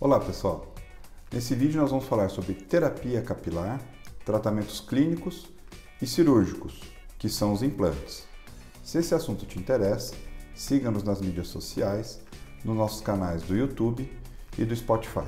Olá pessoal, nesse vídeo nós vamos falar sobre terapia capilar, tratamentos clínicos e cirúrgicos, que são os implantes. Se esse assunto te interessa, siga-nos nas mídias sociais, nos nossos canais do YouTube e do Spotify.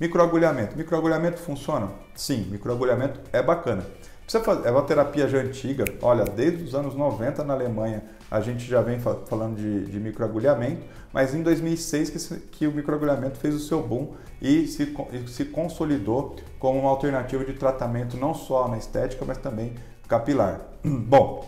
Microagulhamento. Microagulhamento funciona? Sim, microagulhamento é bacana. Precisa fazer, é uma terapia já antiga. Olha, desde os anos 90 na Alemanha a gente já vem falando de, de microagulhamento, mas em 2006 que, que, o microagulhamento fez o seu boom e se, se consolidou como uma alternativa de tratamento não só na estética, mas também capilar. Bom,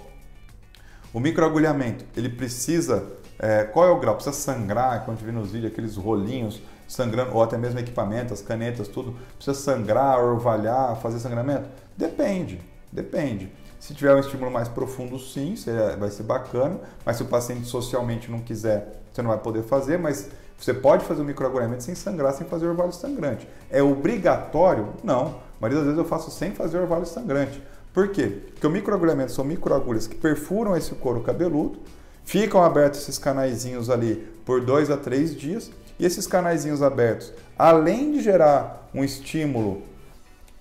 o microagulhamento, ele precisa, é, qual é o grau? Precisa sangrar, quando a gente vê nos vídeos aqueles rolinhos sangrando, ou até mesmo equipamento, as canetas, tudo, precisa sangrar, orvalhar, fazer sangramento? Depende, depende. Se tiver um estímulo mais profundo, sim, vai ser bacana, mas se o paciente socialmente não quiser, você não vai poder fazer, mas você pode fazer o microagulhamento sem sangrar, sem fazer orvalho sangrante. É obrigatório? Não. A maioria das vezes eu faço sem fazer orvalho sangrante. Por quê? Porque o microagulhamento são microagulhas que perfuram esse couro cabeludo, ficam abertos esses canaizinhos ali por dois a três dias. E esses canaizinhos abertos, além de gerar um estímulo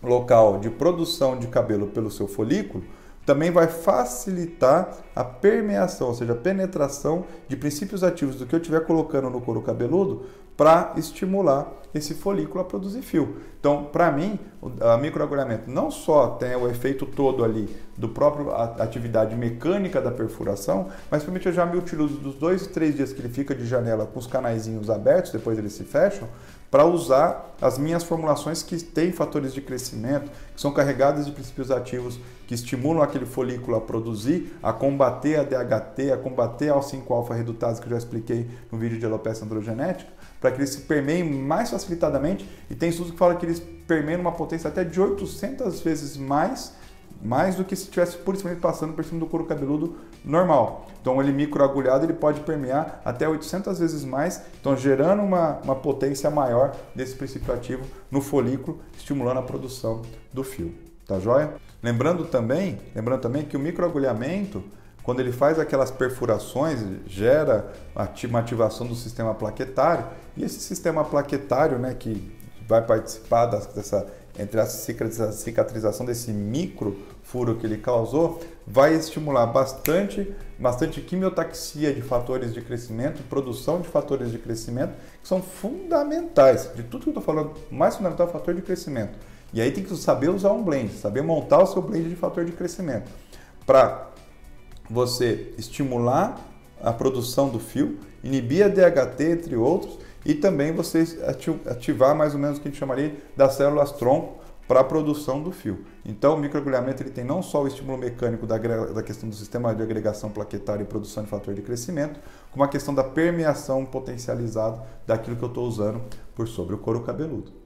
local de produção de cabelo pelo seu folículo, também vai facilitar a permeação, ou seja, a penetração de princípios ativos do que eu estiver colocando no couro cabeludo para estimular esse folículo a produzir fio. Então, para mim, o microagulhamento não só tem o efeito todo ali do próprio atividade mecânica da perfuração, mas principalmente eu já me utilizo dos dois, três dias que ele fica de janela com os canaizinhos abertos, depois eles se fecham, para usar as minhas formulações que têm fatores de crescimento, que são carregadas de princípios ativos que estimulam aquele folículo a produzir, a combater a DHT, a combater a 5-alfa redutase, que eu já expliquei no vídeo de alopecia androgenética, para que eles se permeiem mais facilitadamente. E tem estudos que falam que eles permeiam uma potência até de 800 vezes mais mais do que se estivesse puramente passando por cima do couro cabeludo normal. Então ele microagulhado ele pode permear até 800 vezes mais, então gerando uma, uma potência maior desse princípio ativo no folículo, estimulando a produção do fio. Tá joia? Lembrando também, lembrando também que o microagulhamento, quando ele faz aquelas perfurações, gera uma ativação do sistema plaquetário, e esse sistema plaquetário, né, que vai participar dessa entre a cicatrização desse micro furo que ele causou, vai estimular bastante, bastante quimiotaxia de fatores de crescimento, produção de fatores de crescimento, que são fundamentais. De tudo que eu estou falando, mais fundamental é o fator de crescimento. E aí tem que saber usar um blend, saber montar o seu blend de fator de crescimento. Para você estimular a produção do fio, inibir a DHT, entre outros, e também você ativar mais ou menos o que a gente chamaria das células tronco para a produção do fio. Então, o microagulhamento ele tem não só o estímulo mecânico da, da questão do sistema de agregação plaquetária e produção de fator de crescimento, como a questão da permeação potencializada daquilo que eu estou usando por sobre o couro cabeludo.